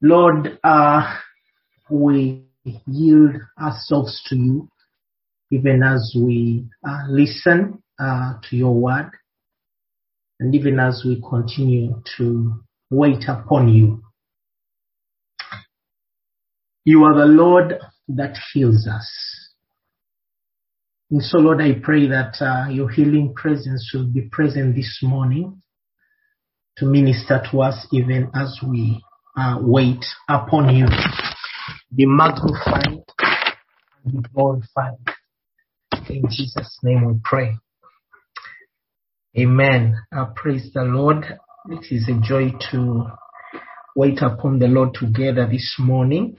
Lord, uh, we yield ourselves to you even as we uh, listen uh, to your word and even as we continue to wait upon you. You are the Lord that heals us. And so, Lord, I pray that uh, your healing presence will be present this morning to minister to us even as we uh, wait upon you. Be magnified and be glorified. In Jesus' name we pray. Amen. Uh, praise the Lord. It is a joy to wait upon the Lord together this morning.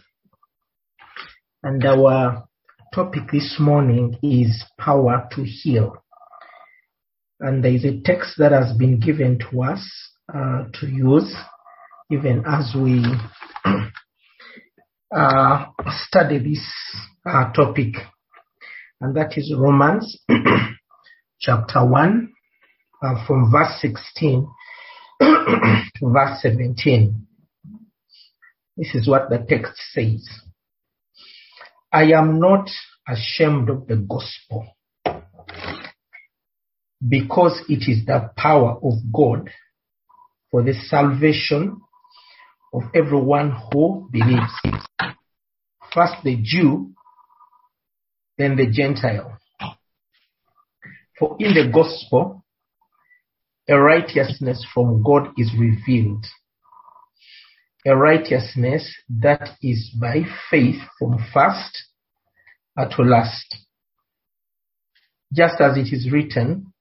And our topic this morning is power to heal. And there is a text that has been given to us uh, to use even as we uh, study this uh, topic. And that is Romans chapter 1 uh, from verse 16 to verse 17. This is what the text says. I am not ashamed of the gospel because it is the power of God for the salvation of everyone who believes. First the Jew, then the Gentile. For in the gospel, a righteousness from God is revealed. A righteousness that is by faith from first to last. Just as it is written,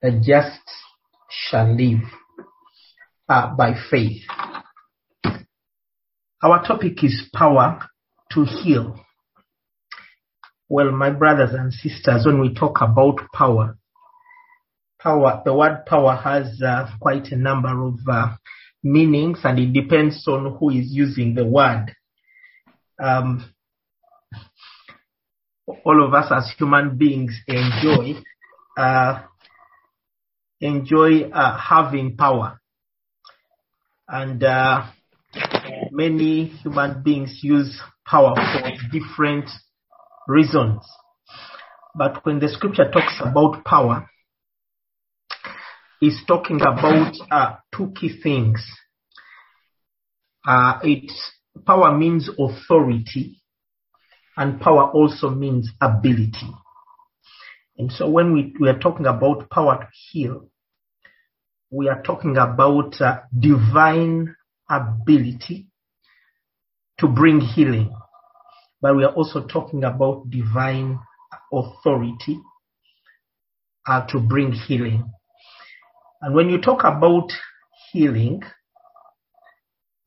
the just shall live uh, by faith. Our topic is power to heal. Well, my brothers and sisters, when we talk about power, power, the word power has uh, quite a number of uh, meanings and it depends on who is using the word. Um, all of us as human beings enjoy uh, enjoy uh, having power and uh, many human beings use power for different reasons. But when the scripture talks about power, it's talking about uh, two key things. Uh, it power means authority, and power also means ability. And so when we, we are talking about power to heal, we are talking about uh, divine ability to bring healing, but we are also talking about divine authority uh, to bring healing. And when you talk about healing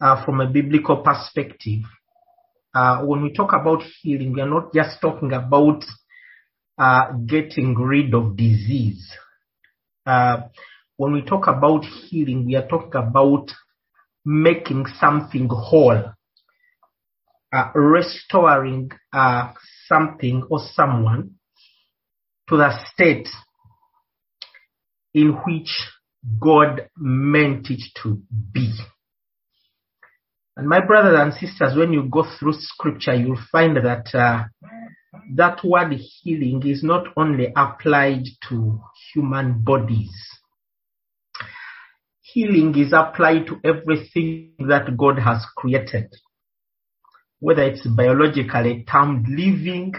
uh, from a biblical perspective, uh, when we talk about healing, we are not just talking about uh, getting rid of disease. Uh, when we talk about healing, we are talking about making something whole, uh, restoring uh, something or someone to the state in which God meant it to be. And my brothers and sisters, when you go through scripture, you'll find that uh, that word healing is not only applied to human bodies healing is applied to everything that God has created, whether it's biologically termed living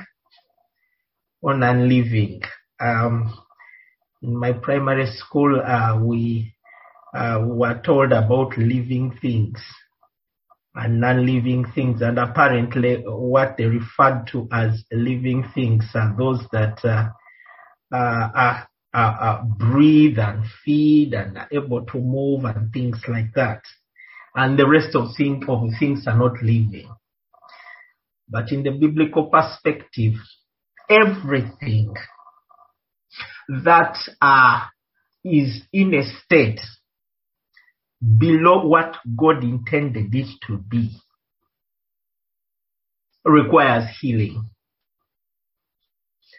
or non-living. Um, in my primary school, uh, we uh, were told about living things and non-living things, and apparently, what they referred to as living things are those that uh, uh are breathe and feed and are able to move and things like that. And the rest of, thing, of things are not living. But in the biblical perspective, everything that uh, is in a state below what God intended it to be requires healing.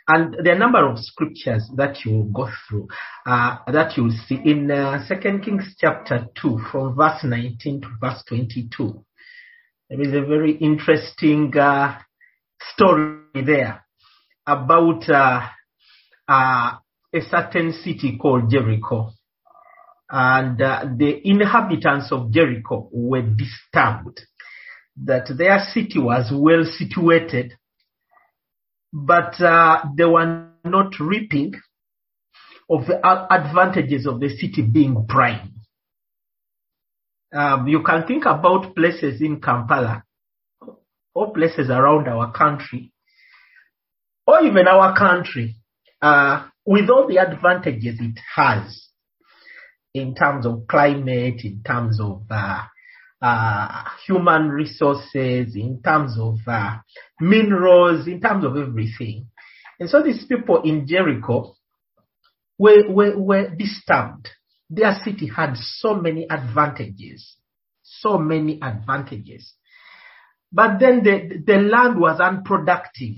And there are a number of scriptures that you will go through, uh, that you'll see in uh, 2 Kings chapter 2 from verse 19 to verse 22. There is a very interesting uh, story there about uh, uh, a certain city called Jericho. And uh, the inhabitants of Jericho were disturbed that their city was well situated, but uh, they were not reaping of the advantages of the city being prime. Um, you can think about places in Kampala or places around our country or even our country uh, with all the advantages it has in terms of climate, in terms of uh, uh, human resources, in terms of uh, minerals, in terms of everything. And so these people in Jericho were, were, were disturbed. Their city had so many advantages, so many advantages. But then the, the land was unproductive.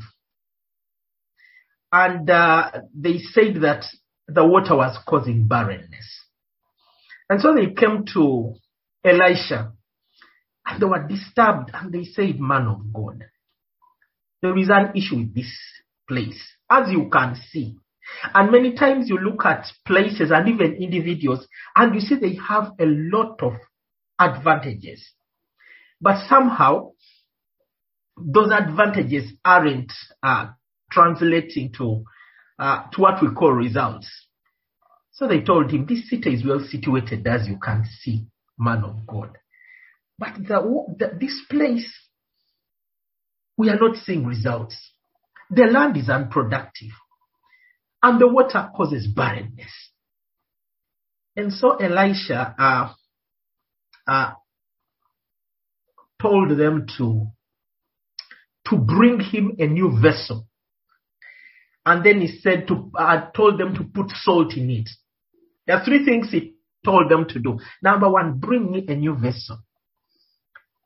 And uh, they said that the water was causing barrenness. And so they came to Elisha and they were disturbed and they said, Man of God, there is an issue with this place, as you can see. And many times you look at places and even individuals and you see they have a lot of advantages. But somehow those advantages aren't uh, translating to uh, to what we call results. So they told him, "This city is well situated, as you can see, man of God. But the, the, this place, we are not seeing results. The land is unproductive, and the water causes barrenness." And so Elisha uh, uh, told them to to bring him a new vessel. And then he said to, uh, told them to put salt in it. There are three things he told them to do. Number one, bring me a new vessel.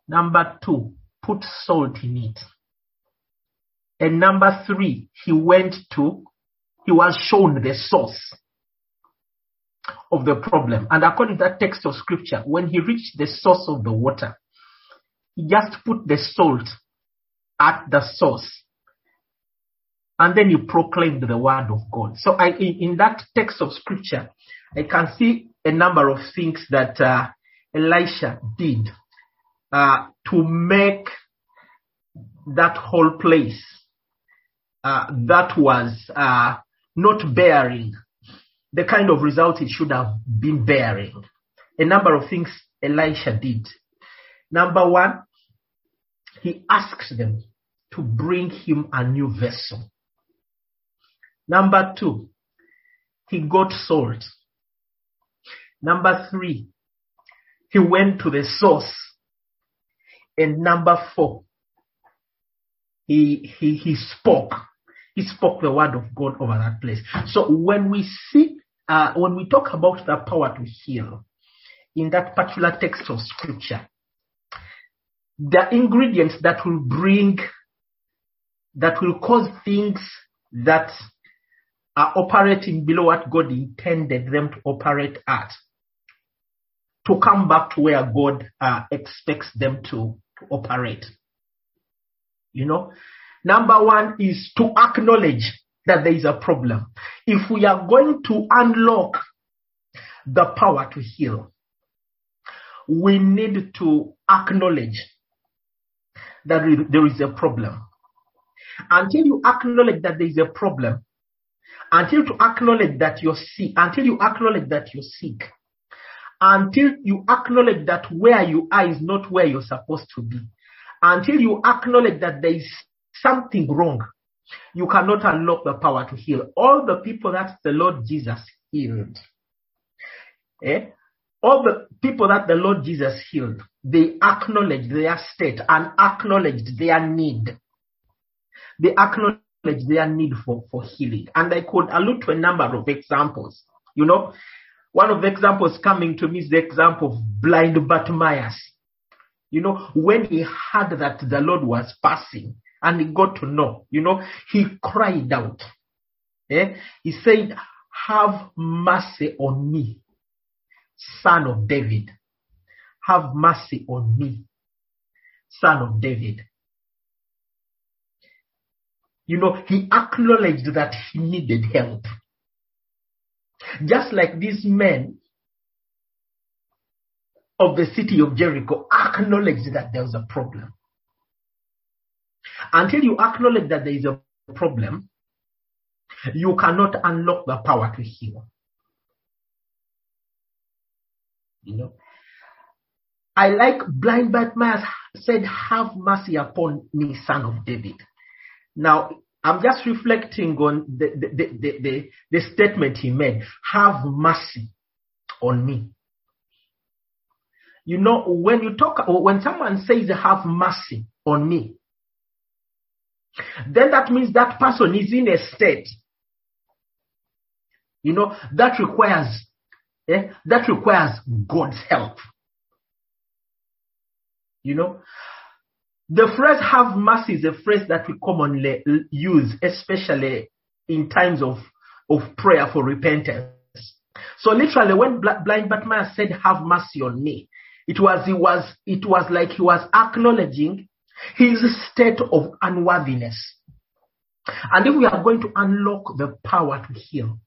Number two, put salt in it. And number three, he went to, he was shown the source of the problem. And according to that text of scripture, when he reached the source of the water, he just put the salt at the source. And then he proclaimed the word of God. So I, in that text of scripture, I can see a number of things that uh, Elisha did uh, to make that whole place uh, that was uh, not bearing the kind of result it should have been bearing. A number of things Elisha did. Number one, he asked them to bring him a new vessel. Number two, he got salt. Number three, he went to the source. And number four, he, he, he spoke. He spoke the word of God over that place. So when we see, uh, when we talk about the power to heal in that particular text of scripture, the ingredients that will bring, that will cause things that are operating below what God intended them to operate at to come back to where God uh, expects them to, to operate. You know, number one is to acknowledge that there is a problem. If we are going to unlock the power to heal, we need to acknowledge that there is a problem. Until you acknowledge that there is a problem, until to acknowledge that you're sick, until you acknowledge that you're sick, until you acknowledge that where you are is not where you're supposed to be, until you acknowledge that there is something wrong, you cannot unlock the power to heal. All the people that the Lord Jesus healed, eh? all the people that the Lord Jesus healed, they acknowledged their state and acknowledged their need. They acknowledged their need for, for healing. And I could allude to a number of examples. You know, one of the examples coming to me is the example of blind Bartimaeus. You know, when he heard that the Lord was passing and he got to know, you know, he cried out. Eh? He said, Have mercy on me, son of David. Have mercy on me, son of David. You know, he acknowledged that he needed help. Just like these men of the city of Jericho acknowledged that there was a problem. Until you acknowledge that there is a problem, you cannot unlock the power to heal. You know, I like blind Bartimaeus said, Have mercy upon me, son of David. Now, I'm just reflecting on the, the, the, the, the statement he made. Have mercy on me. You know, when you talk, when someone says, Have mercy on me, then that means that person is in a state, you know, that requires, eh, that requires God's help. You know, the phrase have mercy is a phrase that we commonly use, especially in times of, of prayer for repentance. So literally when blind Bartimaeus said, have mercy on me, it was, it was, it was like he was acknowledging his state of unworthiness. And if we are going to unlock the power to heal,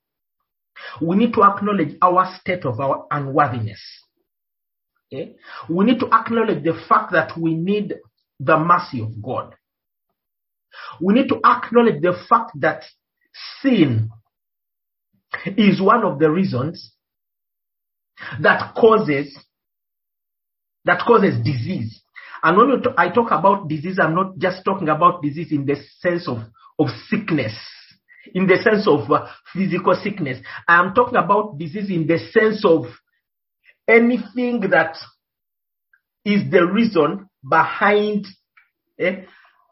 we need to acknowledge our state of our unworthiness. Okay? We need to acknowledge the fact that we need the mercy of God. We need to acknowledge the fact that sin is one of the reasons that causes that causes disease. And when I talk about disease, I'm not just talking about disease in the sense of, of sickness, in the sense of uh, physical sickness. I am talking about disease in the sense of anything that is the reason behind eh,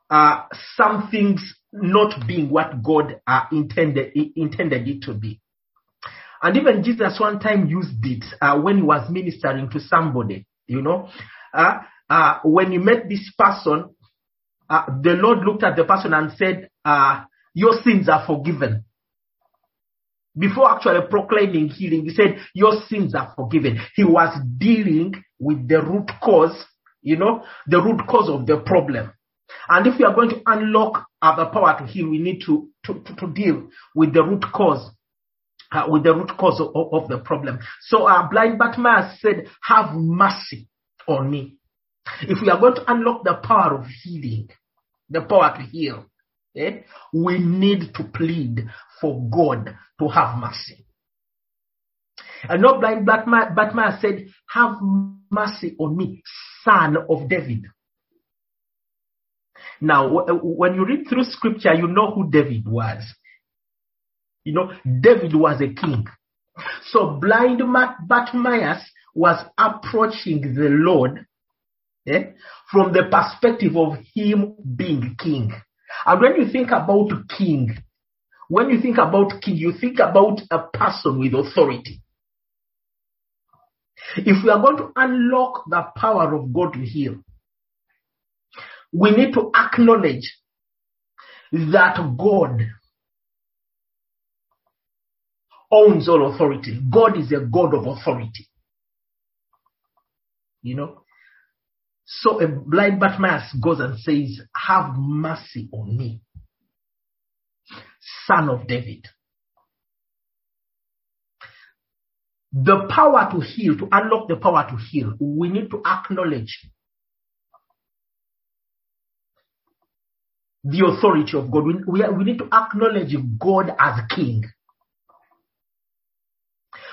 uh, some things not being what God uh, intended intended it to be. And even Jesus one time used it uh, when he was ministering to somebody. You know, uh, uh, when you met this person, uh, the Lord looked at the person and said, "Your sins are forgiven." before actually proclaiming healing, he said, Your sins are forgiven. He was dealing with the root cause, you know, the root cause of the problem. And if we are going to unlock the power to heal, we need to, to, to, to deal with the root cause. Uh, with the root cause of, of the problem. So uh, blind Bartimaeus said, have mercy on me. If we are going to unlock the power of healing, the power to heal, eh, we need to plead for God to have mercy. And not blind Bartimaeus said, Have mercy on me, son of David. Now, when you read through scripture, you know who David was. You know, David was a king. So blind bat Bartimaeus was approaching the Lord eh, from the perspective of him being king. And when you think about king, when you think about king, you think about a person with authority. If we are going to unlock the power of God to heal, we need to acknowledge that God owns all authority. God is a God of authority. You know? So a blind Bartimaeus goes and says, Have mercy on me son of David. The power to heal, to unlock the power to heal, we need to acknowledge the authority of God. We, we, we need to acknowledge God as king.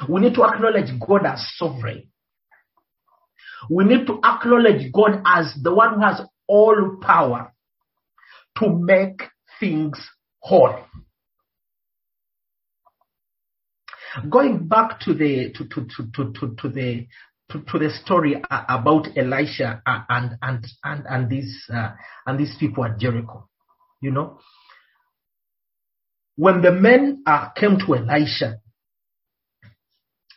We need to acknowledge God as sovereign. We need to acknowledge God as the one who has all power to make things whole. Going back to the to to to to, to, to the to, to, the story about Elisha and and and and these uh, and these people at Jericho, you know, when the men uh, came to Elisha,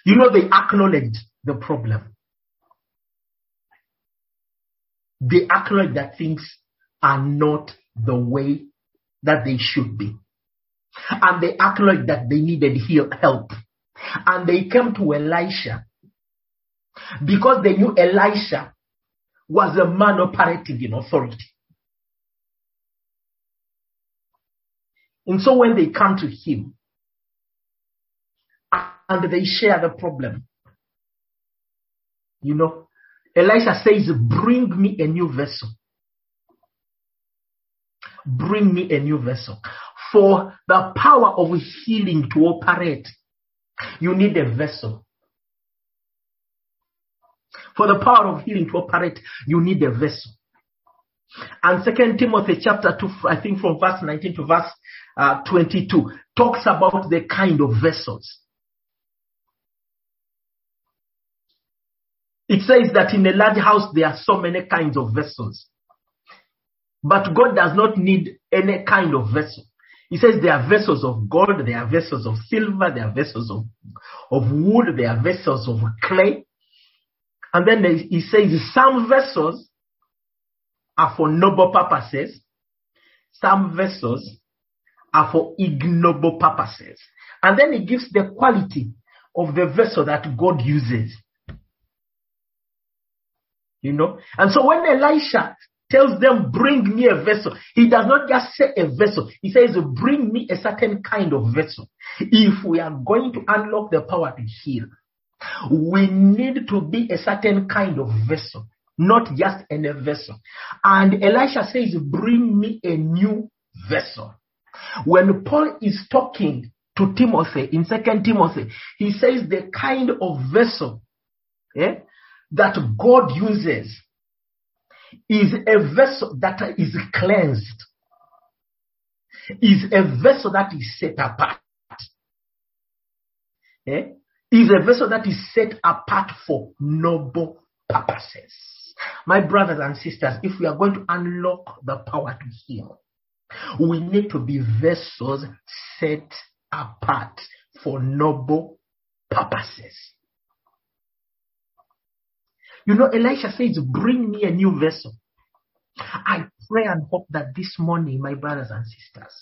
you know, they acknowledged the problem. They acknowledge that things are not the way that they should be. And they acknowledge that they needed help. And they came to Elisha because they knew Elisha was a man operating in authority. And so when they come to him and they share the problem, you know, Elisha says, Bring me a new vessel. Bring me a new vessel. For the power of healing to operate, you need a vessel. For the power of healing to operate, you need a vessel. And Second Timothy chapter 2, I think from verse 19 to verse uh, 22, talks about the kind of vessels. It says that in a large house there are so many kinds of vessels. But God does not need any kind of vessel. He says there are vessels of gold, there are vessels of silver, there are vessels of, of wood, there are vessels of clay. And then he says some vessels are for noble purposes, some vessels are for ignoble purposes. And then he gives the quality of the vessel that God uses. You know? And so when Elisha tells them, bring me a vessel, he does not just say a vessel. He says, bring me a certain kind of vessel. If we are going to unlock the power to heal, we need to be a certain kind of vessel, not just any vessel. And Elisha says, bring me a new vessel. When Paul is talking to Timothy in Second Timothy, he says the kind of vessel eh, that God uses is a vessel that is cleansed, is a vessel that is set apart. Eh? Is a vessel that is set apart for noble purposes. My brothers and sisters, if we are going to unlock the power to heal, we need to be vessels set apart for noble purposes. You know, Elisha says, Bring me a new vessel. I pray and hope that this morning, my brothers and sisters,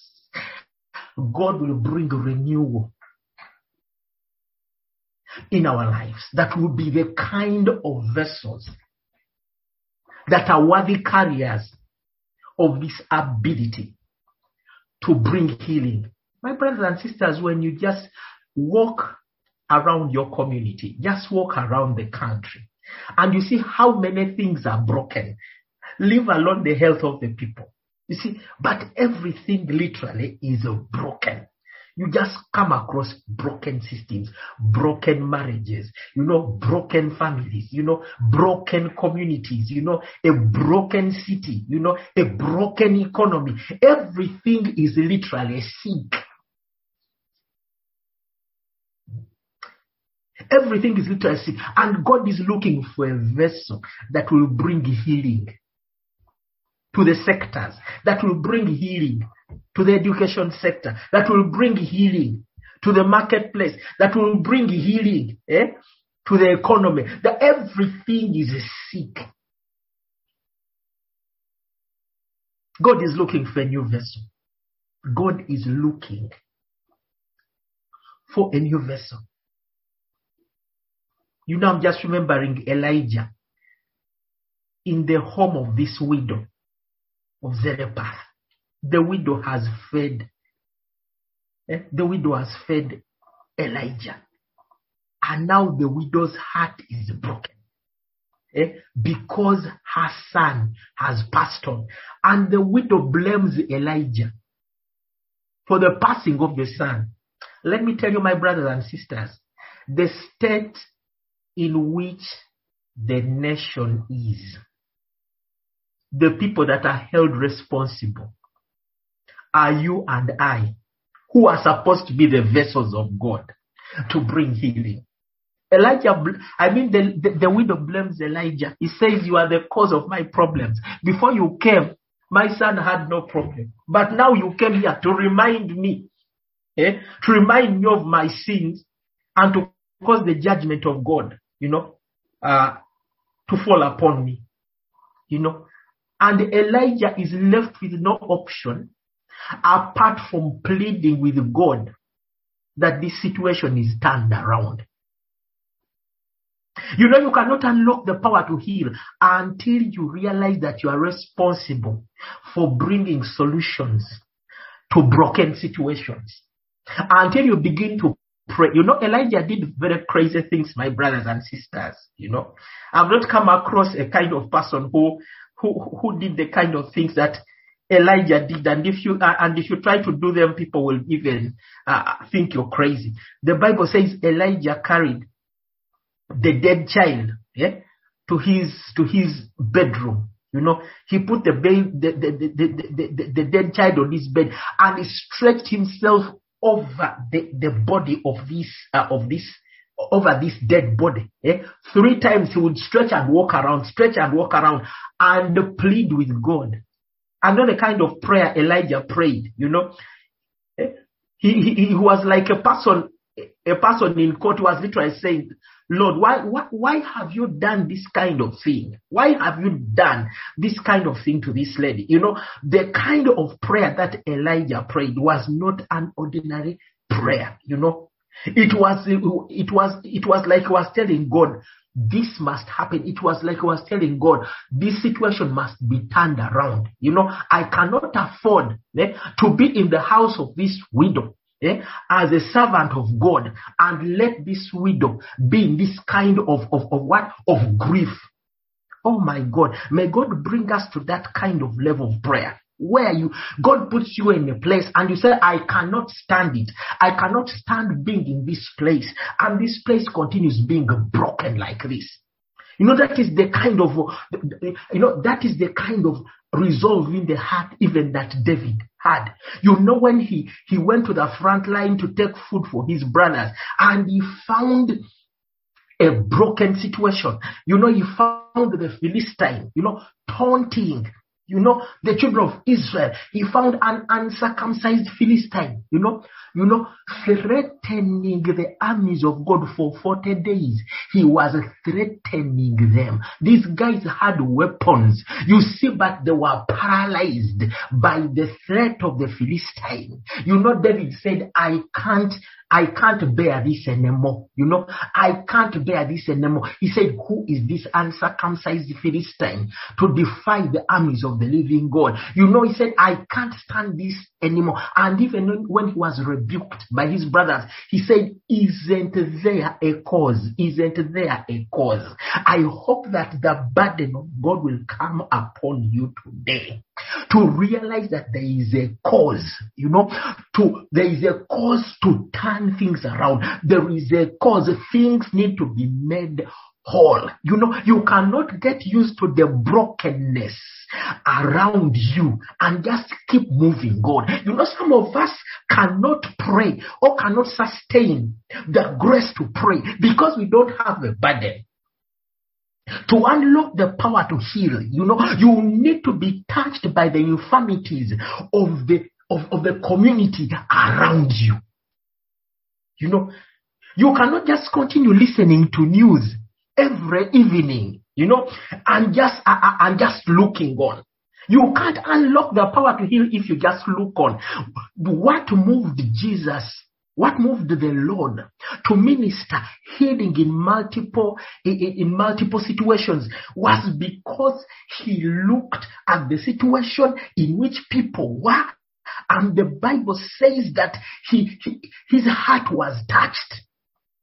God will bring renewal in our lives that will be the kind of vessels that are worthy carriers of this ability to bring healing. My brothers and sisters, when you just walk around your community, just walk around the country, and you see how many things are broken, leave alone the health of the people. You see, but everything literally is broken. You just come across broken systems, broken marriages, you know, broken families, you know, broken communities, you know, a broken city, you know, a broken economy. Everything is literally sick. Everything is literally sick. And God is looking for a vessel that will bring healing to the sectors, that will bring healing to the education sector, that will bring healing to the marketplace, that will bring healing eh, to the economy. That everything is sick. God is looking for a new vessel. God is looking for a new vessel. You know, I'm just remembering Elijah in the home of this widow of Zarephath the widow has fed, eh, the widow has fed Elijah. And now the widow's heart is broken. Eh, because her son has passed on. And the widow blames Elijah for the passing of the son. Let me tell you, my brothers and sisters, the state in which the nation is, the people that are held responsible are you and I, who are supposed to be the vessels of God to bring healing. Elijah, I mean, the, the, the widow blames Elijah. He says, You are the cause of my problems. Before you came, my son had no problem. But now you came here to remind me, eh, to remind me of my sins and to cause the judgment of God, you know, uh, to fall upon me, you know. And Elijah is left with no option apart from pleading with God that this situation is turned around. You know, you cannot unlock the power to heal until you realize that you are responsible for bringing solutions to broken situations. Until you begin to pray. You know, Elijah did very crazy things, my brothers and sisters. You know, I've not come across a kind of person who who who did the kind of things that Elijah did, and if you uh, and if you try to do them, people will even uh, think you're crazy. The Bible says Elijah carried the dead child, yeah, to his to his bedroom. You know, he put the, babe, the, the, the, the, the, dead child on his bed and he stretched himself over the, the body of this uh, of this over this dead body. Eh? Three times he would stretch and walk around, stretch and walk around, and plead with God. And then the kind of prayer Elijah prayed, you know. Eh? He, he, he was like a person, a person in court was literally saying, Lord, why, why, why have you done this kind of thing? Why have you done this kind of thing to this lady? You know, the kind of prayer that Elijah prayed was not an ordinary prayer, you know. It was, it was, it was like he was telling God, this must happen. It was like he was telling God, this situation must be turned around. You know, I cannot afford eh, to be in the house of this widow eh, as a servant of God and let this widow be in this kind of, of, of what? Of grief. Oh my God. May God bring us to that kind of level of prayer where you God puts you in a place and you say, I cannot stand it. I cannot stand being in this place. And this place continues being broken like this. You know, that is the kind of, you know, that is the kind of resolve in the heart even that David had. You know, when he, he went to the front line to take food for his brothers and he found a broken situation. You know, he found the Philistine, you know, taunting you know, the children of Israel, he found an uncircumcised Philistine, you know, you know, threatening the armies of God for 40 days. He was threatening them. These guys had weapons, you see, but they were paralyzed by the threat of the Philistine. You know, David said, I can't I can't bear this anymore. You know, I can't bear this anymore. He said, Who is this uncircumcised Philistine to defy the armies of the living God? You know, he said, I can't stand this anymore. And even when he was rebuked by his brothers, he said, Isn't there a cause? Isn't there a cause? I hope that the burden of God will come upon you today to realize that there is a cause, you know, to there is a cause to turn things around. There is a cause. Things need to be made whole. You know, you cannot get used to the brokenness around you and just keep moving God. You know, some of us cannot pray or cannot sustain the grace to pray because we don't have a burden. To unlock the power to heal, you know, you need to be touched by the infirmities of the of, of the community around you. You know, you cannot just continue listening to news every evening, you know, and just uh, uh, and just looking on. You can't unlock the power to heal if you just look on. What moved Jesus what moved the Lord to minister healing in multiple in, multiple situations was because he looked at the situation in which people were, and the Bible says that he, he his heart was touched.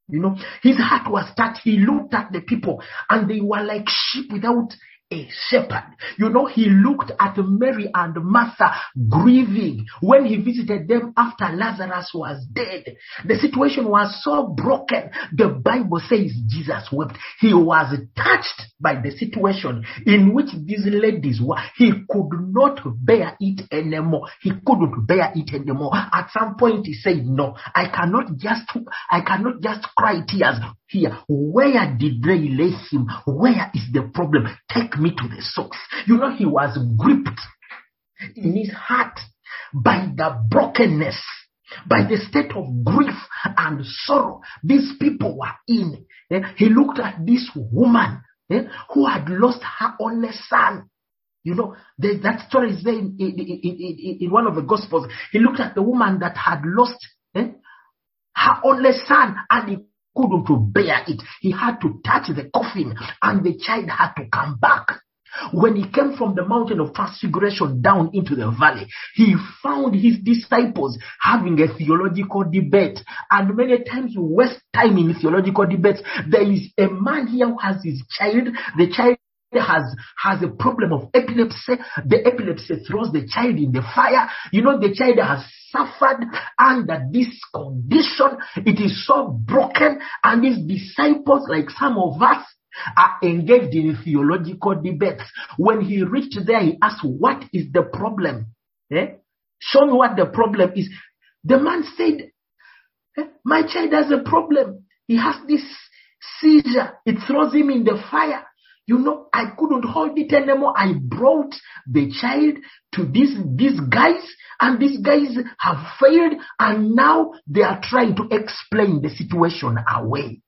You know, his heart was touched. He looked at the people, and they were like sheep without a shepherd. You know, he looked at Mary and Martha grieving when he visited them after Lazarus was dead. The situation was so broken. The Bible says Jesus wept. He was touched by the situation in which these ladies were. He could not bear it anymore. He couldn't bear it anymore. At some point he said, no, I cannot just, I cannot just cry tears here. Where did they lay him? Where is the problem? Take me to the source. You know, he was gripped in his heart by the brokenness, by the state of grief and sorrow these people were in. Eh? He looked at this woman eh, who had lost her only son. You know, that story is there in, in, in, in, one of the Gospels. He looked at the woman that had lost eh, her only son and he couldn't bear it. He had to touch the coffin and the child had to come back. When he came from the mountain of transfiguration down into the valley, he found his disciples having a theological debate. And many times you waste time in theological debates. There is a man here who has his child. The child has has a problem of epilepsy. The epilepsy throws the child in the fire. You know, the child has suffered under this condition. It is so broken, and his disciples, like some of us, are engaged in theological debates. When he reached there, he asked, What is the problem? Eh? Show me what the problem is. The man said, eh, My child has a problem. He has this seizure. It throws him in the fire. You know, I couldn't hold it anymore. I brought the child to these, these guys, and these guys have failed, and now they are trying to explain the situation away.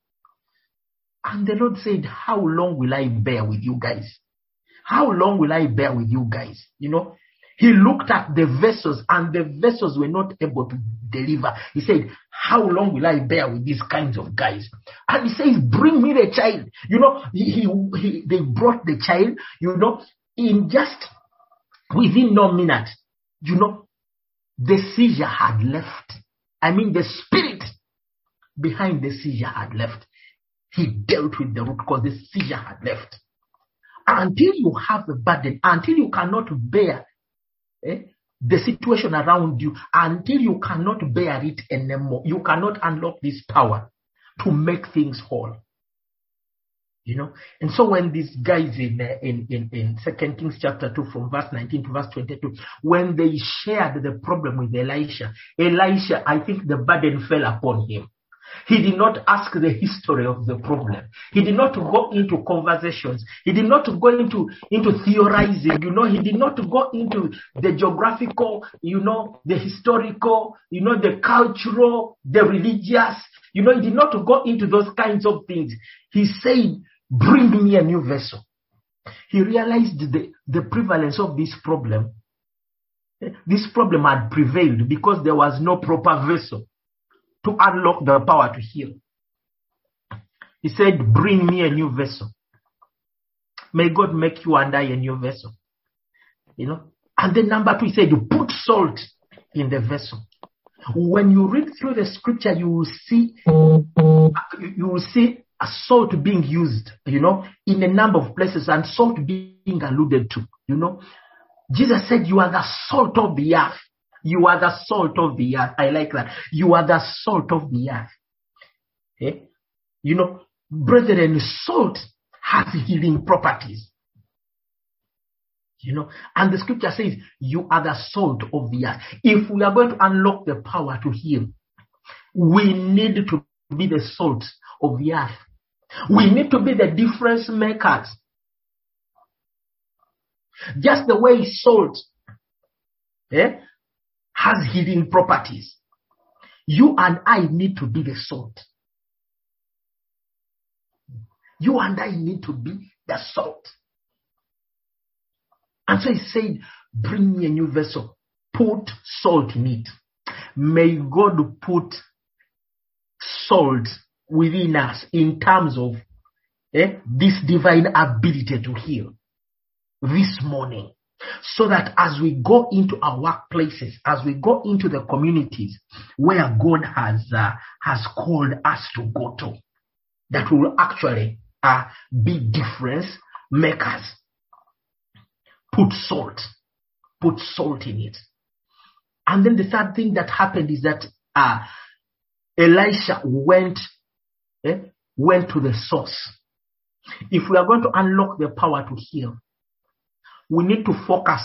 And the Lord said, How long will I bear with you guys? How long will I bear with you guys? You know, he looked at the vessels and the vessels were not able to deliver. He said, How long will I bear with these kinds of guys? And he says, Bring me the child. You know, he, he, he, they brought the child, you know, in just within no minute, you know, the seizure had left. I mean, the spirit behind the seizure had left. He dealt with the root cause, the seizure had left. Until you have a burden, until you cannot bear eh, the situation around you until you cannot bear it anymore. You cannot unlock this power to make things whole. You know, and so when these guys in uh, in in in Second Kings chapter two, from verse nineteen to verse twenty-two, when they shared the problem with Elisha, Elisha, I think the burden fell upon him. He did not ask the history of the problem. He did not go into conversations. He did not go into, into theorizing. You know, he did not go into the geographical, you know, the historical, you know, the cultural, the religious. You know, he did not go into those kinds of things. He said, bring me a new vessel. He realized the, the prevalence of this problem. This problem had prevailed because there was no proper vessel to unlock the power to heal. He said, Bring me a new vessel. May God make you and I a new vessel. You know? And then number two, he said, You put salt in the vessel. When you read through the scripture, you will see you will see salt being used, you know, in a number of places and salt being alluded to, you know. Jesus said, You are the salt of the earth. You are the salt of the earth. I like that. You are the salt of the earth. Okay? Eh? You know, brethren, salt has healing properties. You know, and the scripture says, You are the salt of the earth. If we are going to unlock the power to heal, we need to be the salt of the earth. We need to be the difference makers. Just the way salt eh, has healing properties. You and I need to be the salt. You and I need to be the salt. And so he said, Bring me a new vessel, put salt in it. May God put salt within us in terms of eh, this divine ability to heal this morning so that as we go into our workplaces, as we go into the communities where God has uh, has called us to go to, that we will actually uh, be difference makers. Put salt, put salt in it. And then the third thing that happened is that uh, Elisha went eh, went to the source. If we are going to unlock the power to heal, we need to focus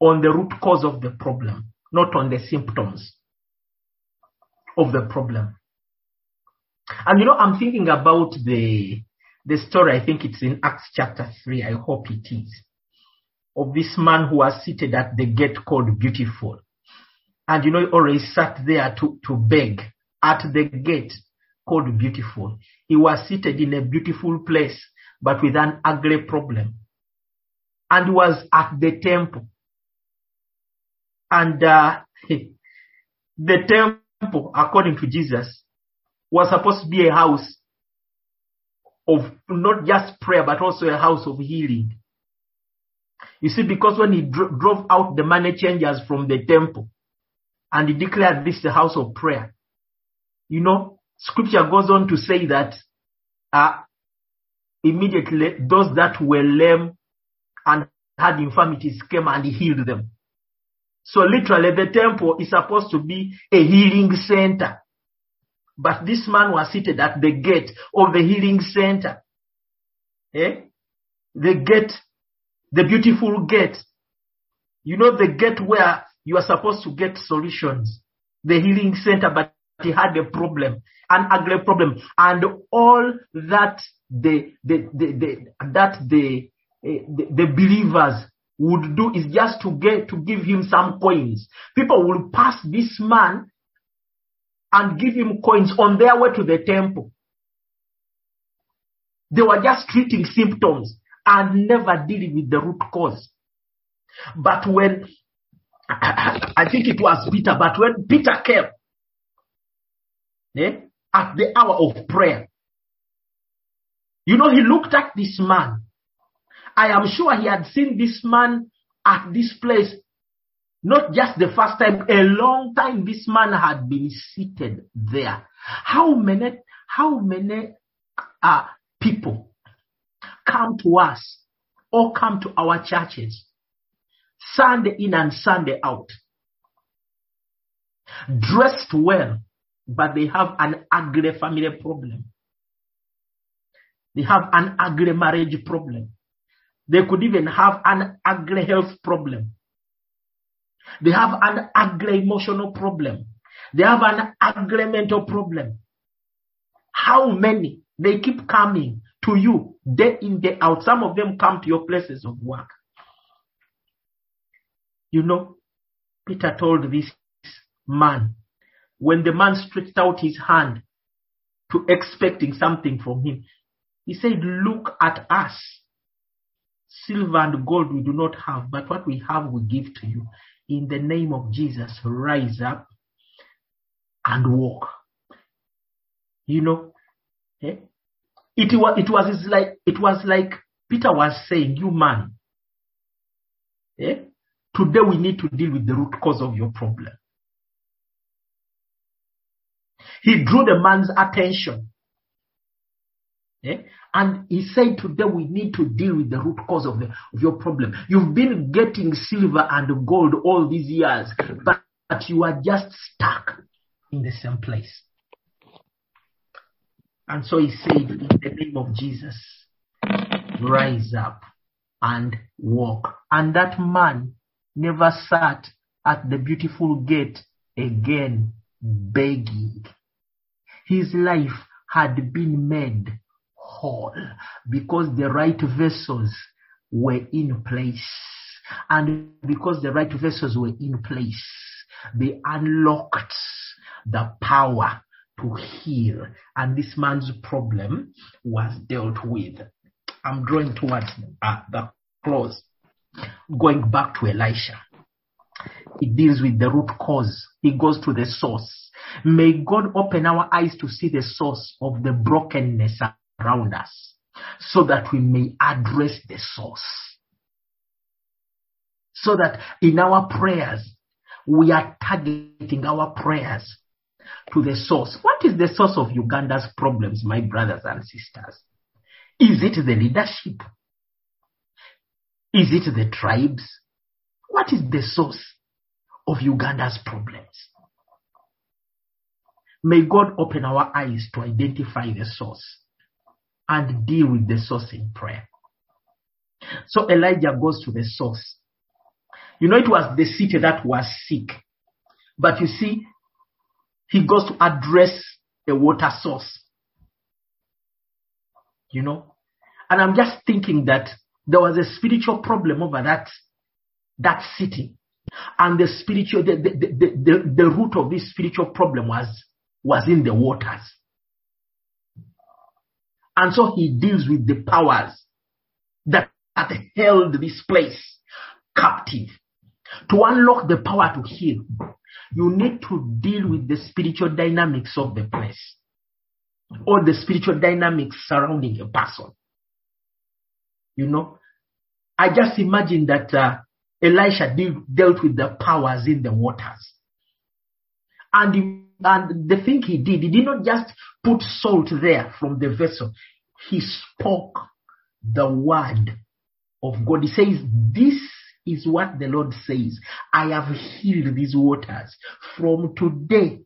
on the root cause of the problem, not on the symptoms of the problem. And you know, I'm thinking about the the story, I think it's in Acts chapter 3, I hope it is, of this man who was seated at the gate called Beautiful. And you know, he always sat there to, to beg at the gate called Beautiful. He was seated in a beautiful place, but with an ugly problem and was at the temple. And uh, the temple, according to Jesus, was supposed to be a house of not just prayer, but also a house of healing. You see, because when he dro- drove out the money changers from the temple and he declared this the house of prayer, you know, scripture goes on to say that uh, immediately those that were lame and had infirmities came and he healed them. So literally the temple is supposed to be a healing center. But this man was seated at the gate of the healing center. Eh? The gate, the beautiful gate. You know the gate where you are supposed to get solutions. The healing center, but he had a problem, an ugly problem. And all that the, the, the, the that the, the, the believers would do is just to get to give him some coins. People will pass this man and give him coins on their way to the temple. They were just treating symptoms and never dealing with the root cause. But when I think it was Peter, but when Peter came eh, at the hour of prayer, you know, he looked at this man. I am sure he had seen this man at this place not just the first time, a long time this man had been seated there. How many, how many uh, people come to us or come to our churches Sunday in and Sunday out, dressed well, but they have an ugly family problem. They have an ugly marriage problem. They could even have an ugly health problem. They have an ugly emotional problem. They have an ugly mental problem. How many? They keep coming to you day in, day out. Some of them come to your places of work. You know, Peter told this man, when the man stretched out his hand to expecting something from him, he said, Look at us. Silver and gold we do not have, but what we have we give to you in the name of Jesus, rise up and walk. You know, eh? it was it was like it was like Peter was saying, you man, eh? today we need to deal with the root cause of your problem. He drew the man's attention. Eh? And he said, Today we need to deal with the root cause of, the, of your problem. You've been getting silver and gold all these years, but, but you are just stuck in the same place. And so he said, In the name of Jesus, rise up and walk. And that man never sat at the beautiful gate again begging. His life had been made whole because the right vessels were in place. And because the right vessels were in place, they unlocked the power to heal. And this man's problem was dealt with. I'm drawing towards uh, the close. Going back to Elisha. He deals with the root cause. He goes to the source. May God open our eyes to see the source of the brokenness around us so that we may address the source. So that in our prayers, we are targeting our prayers to the source. What is the source of Uganda's problems, my brothers and sisters? Is it the leadership? Is it the tribes? What is the source of Uganda's problems? May God open our eyes to identify the source and deal with the source in prayer. So Elijah goes to the source. You know, it was the city that was sick. But you see, he goes to address a water source. You know? And I'm just thinking that there was a spiritual problem over that, that city. And the spiritual, the, the, the, the, the root of this spiritual problem was, was in the waters. And so he deals with the powers that had held this place captive. To unlock the power to heal, you need to deal with the spiritual dynamics of the place. or the spiritual dynamics surrounding a person. You know, I just imagine that uh, Elisha deal, dealt with the powers in the waters. And, and the thing he did, he did not just put salt there from the vessel. He spoke the word of God. He says, this is what the Lord says. I have healed these waters. From today,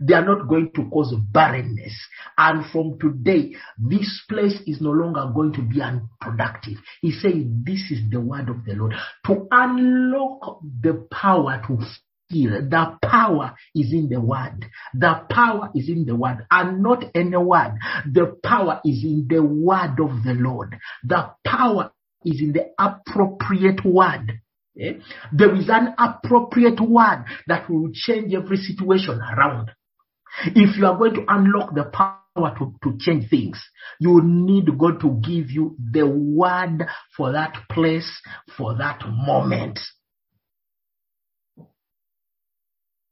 they are not going to cause barrenness. And from today, this place is no longer going to be unproductive. He said, This is the word of the Lord. To unlock the power to heal, the power is in the word. The power is in the word, and not any word. The power is in the word of the Lord. The power is in the appropriate word. Eh? There is an appropriate word that will change every situation around. If you are going to unlock the power to, to change things, you need God to give you the word for that place, for that moment.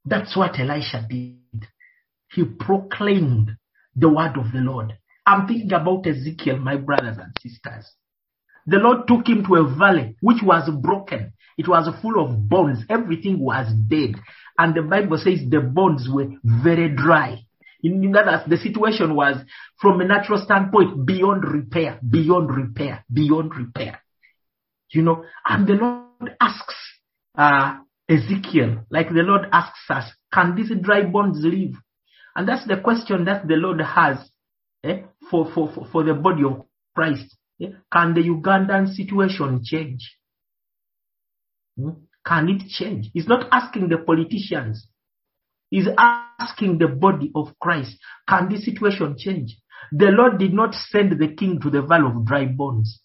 That's what Elisha did. He proclaimed the word of the Lord. I'm thinking about Ezekiel, my brothers and sisters. The Lord took him to a valley which was broken. It was full of bones. Everything was dead. And the Bible says the bones were very dry. In other the situation was, from a natural standpoint, beyond repair, beyond repair, beyond repair. You know, and the Lord asks uh, Ezekiel, like the Lord asks us, can these dry bones live? And that's the question that the Lord has eh, for, for, for, for the body of Christ. Eh? Can the Ugandan situation change? Hmm? Can it change? He's not asking the politicians. He's asking the body of Christ. Can this situation change? The Lord did not send the king to the valley of dry bones.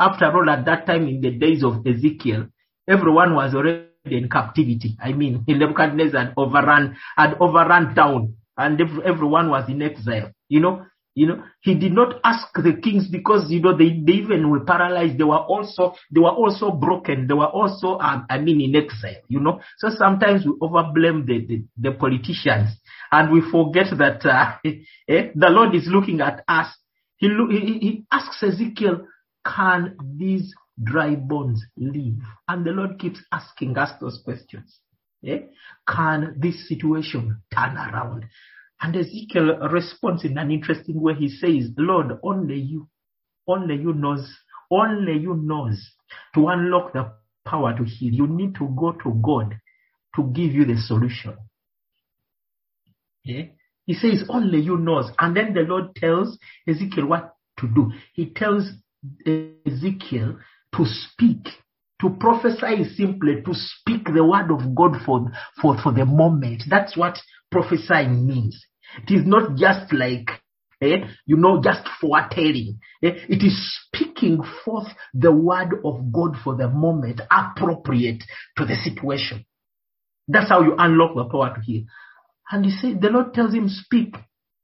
After all, at that time in the days of Ezekiel, everyone was already in captivity. I mean, Nebuchadnezzar had overrun, had overrun town and everyone was in exile. You know, you know, he did not ask the kings because you know they, they even were paralyzed. They were also they were also broken. They were also um, I mean in exile. You know, so sometimes we overblame the, the, the politicians and we forget that uh, eh, the Lord is looking at us. He, he he asks Ezekiel, "Can these dry bones live?" And the Lord keeps asking us those questions. Eh? Can this situation turn around? And Ezekiel responds in an interesting way. He says, Lord, only you, only you knows, only you knows to unlock the power to heal. You need to go to God to give you the solution. Yeah? He says, only you knows. And then the Lord tells Ezekiel what to do. He tells Ezekiel to speak. To prophesy is simply to speak the word of God for, for, for the moment. That's what prophesying means. It is not just like, eh, you know, just foretelling. Eh? It is speaking forth the word of God for the moment, appropriate to the situation. That's how you unlock the power to heal. And he said, the Lord tells him, speak,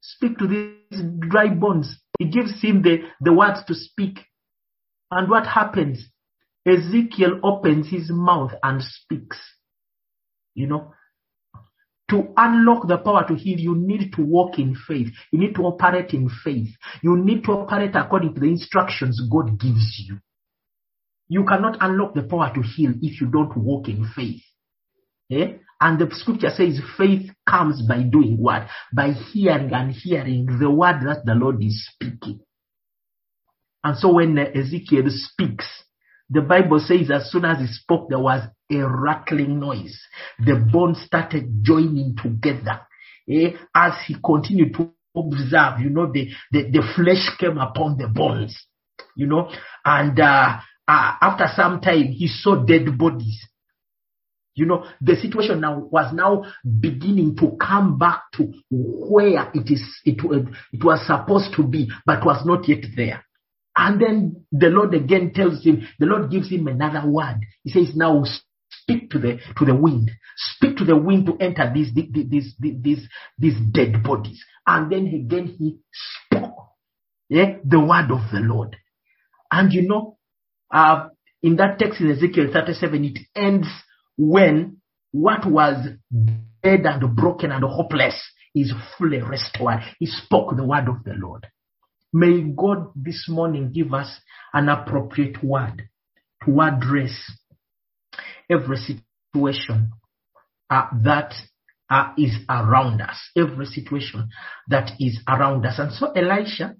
speak to these dry bones. He gives him the, the words to speak. And what happens? Ezekiel opens his mouth and speaks. You know, to unlock the power to heal, you need to walk in faith. You need to operate in faith. You need to operate according to the instructions God gives you. You cannot unlock the power to heal if you don't walk in faith. Eh? And the scripture says faith comes by doing what? By hearing and hearing the word that the Lord is speaking. And so when Ezekiel speaks, the Bible says as soon as he spoke, there was a rattling noise. The bones started joining together. Eh? As he continued to observe, you know, the, the, the flesh came upon the bones, you know, and uh, uh, after some time, he saw dead bodies. You know, the situation now was now beginning to come back to where it is, it, it was supposed to be, but was not yet there. And then the Lord again tells him, the Lord gives him another word. He says, now speak to the, to the wind. Speak to the wind to enter these, these, these, these, dead bodies. And then again he spoke, yeah, the word of the Lord. And you know, uh, in that text in Ezekiel 37, it ends when what was dead and broken and hopeless is fully restored. He spoke the word of the Lord. May God this morning give us an appropriate word to address every situation uh, that uh, is around us, every situation that is around us. And so Elisha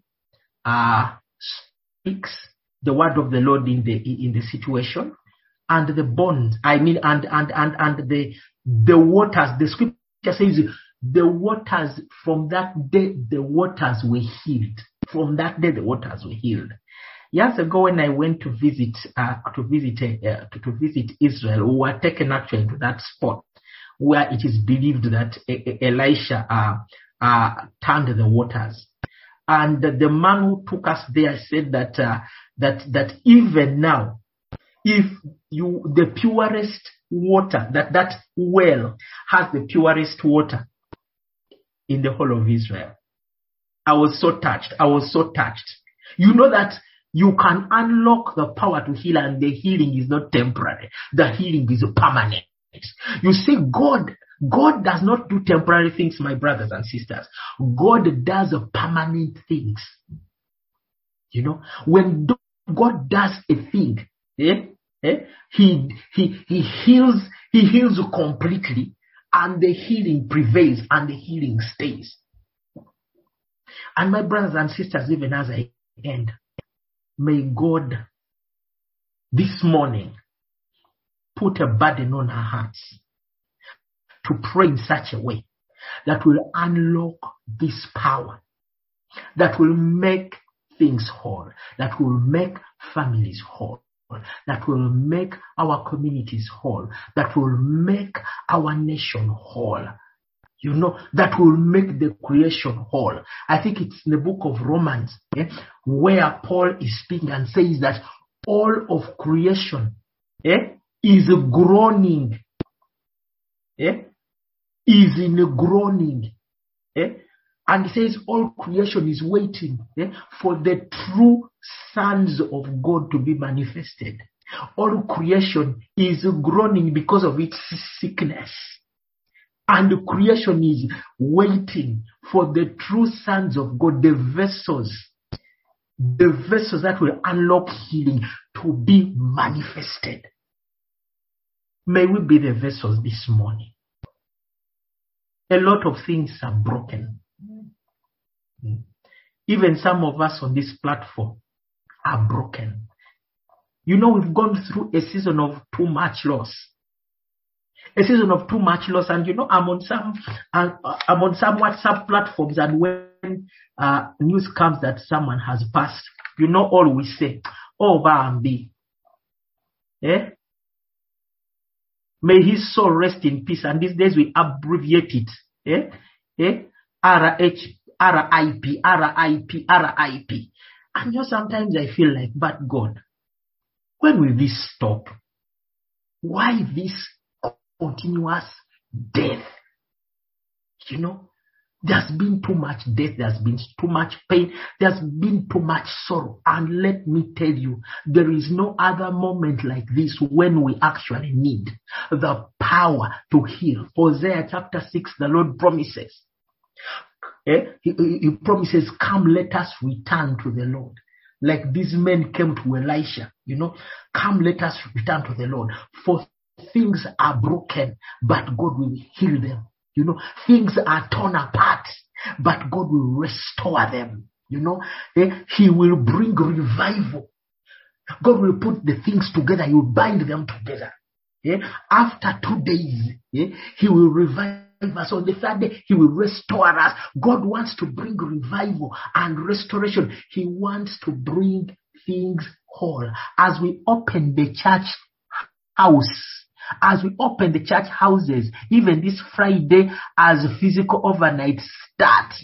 uh, speaks the word of the Lord in the in the situation, and the bonds. I mean, and and and and the the waters. The scripture says the waters from that day the waters were healed. From that day the waters were healed. Years ago, when I went to visit uh, to visit uh, to, to, visit Israel, we were taken actually to that spot where it is believed that Elisha uh, uh, turned the waters. And the man who took us there said that uh, that that even now, if you the purest water that that well has the purest water in the whole of Israel. I was so touched. I was so touched. You know that you can unlock the power to heal and the healing is not temporary. The healing is permanent. You see, God, God does not do temporary things, my brothers and sisters. God does permanent things. You know, when God does a thing, eh, eh, he, he, he heals, he heals completely and the healing prevails and the healing stays. And my brothers and sisters, even as I end, may God this morning put a burden on our hearts to pray in such a way that will unlock this power, that will make things whole, that will make families whole, that will make our communities whole, that will make our nation whole. You know, that will make the creation whole. I think it's in the book of Romans eh, where Paul is speaking and says that all of creation eh, is groaning, eh, is in a groaning. And he says all creation is waiting for the true sons of God to be manifested. All creation is groaning because of its sickness. And the creation is waiting for the true sons of God, the vessels, the vessels that will unlock healing to be manifested. May we be the vessels this morning. A lot of things are broken. Even some of us on this platform are broken. You know, we've gone through a season of too much loss. A season of too much loss. And you know, I'm on some, uh, I'm on some WhatsApp platforms and when uh, news comes that someone has passed, you know, all we say, oh, Bambi. Eh? May his soul rest in peace. And these days we abbreviate it. Eh? Eh? R-H R-I-P, R-I-P, R-I-P. And just sometimes I feel like, but God, when will this stop? Why this continuous death? You know, there's been too much death, there's been too much pain, there's been too much sorrow. And let me tell you, there is no other moment like this when we actually need the power to heal. Hosea chapter 6, the Lord promises Eh? He, he promises, Come, let us return to the Lord. Like these men came to Elisha, you know, come, let us return to the Lord. For things are broken, but God will heal them. You know, things are torn apart, but God will restore them. You know, eh? He will bring revival. God will put the things together. He will bind them together. Eh? After two days, eh? He will revive us. On the third day, He will restore us. God wants to bring revival and restoration. He wants to bring things whole. As we open the church house, as we open the church houses, even this Friday as physical overnight start,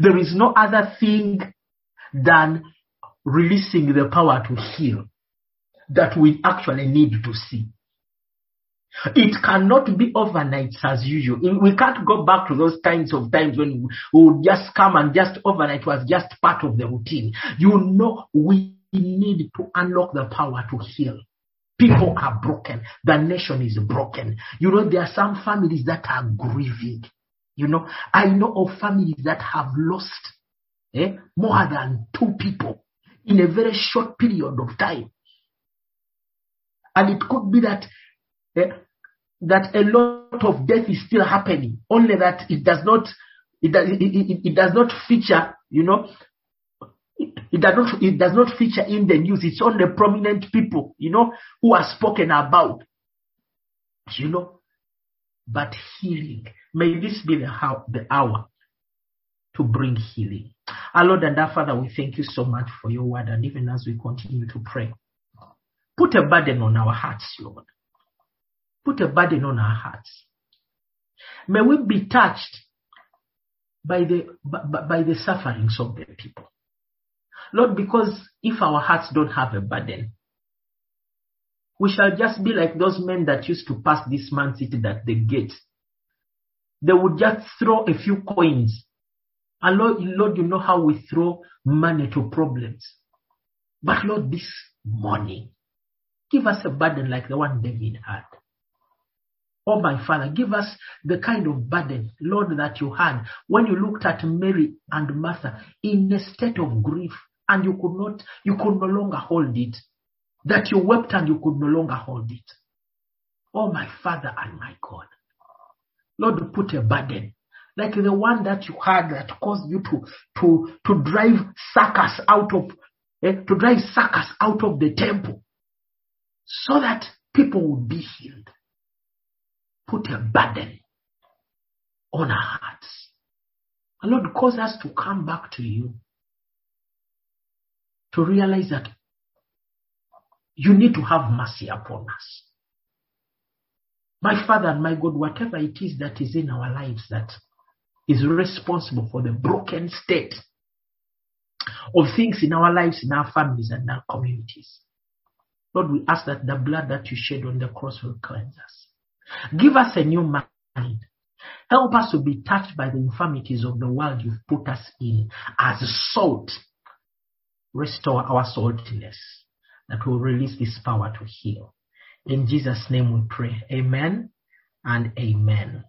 there is no other thing than releasing the power to heal that we actually need to see. It cannot be overnight as usual. We can't go back to those kinds of times when we would just come and just overnight was just part of the routine. You know, we need to unlock the power to heal. People are broken. The nation is broken. You know, there are some families that are grieving. You know, I know of families that have lost eh, more than two people in a very short period of time. And it could be that eh, that a lot of death is still happening, only that it does not it does, it, it, it does not feature, you know, it, does not it does not feature in the news. It's only prominent people, you know, who are spoken about. You know, but healing. May this be the, how, the hour to bring healing. Our Lord and our Father, we thank you so much for your word, and even as we continue to pray, put a burden on our hearts, Lord. Put a burden on our hearts. May we be touched by the by, by the sufferings of the people. Lord, because if our hearts don't have a burden, we shall just be like those men that used to pass this man city at the gate. They would just throw a few coins. And Lord, Lord, you know how we throw money to problems. But Lord, this morning, give us a burden like the one David had. Oh, my Father, give us the kind of burden, Lord, that you had when you looked at Mary and Martha in a state of grief and you could not, you could no longer hold it. That you wept and you could no longer hold it. Oh, my Father and my God. Lord, put a burden like the one that you had that caused you to, to, to drive suckers out of, eh, to drive suckers out of the temple so that people would be healed put a burden on our hearts. And Lord, cause us to come back to you. To realize that you need to have mercy upon us. My Father and my God, whatever it is that is in our lives that is responsible for the broken state of things in our lives, in our families, and our communities. Lord, we ask that the blood that you shed on the cross will cleanse us. Give us a new mind. Help us to be touched by the infirmities of the world you've put us in as salt. Restore our saltiness that we will release this power to heal. In Jesus' name we pray. Amen and amen.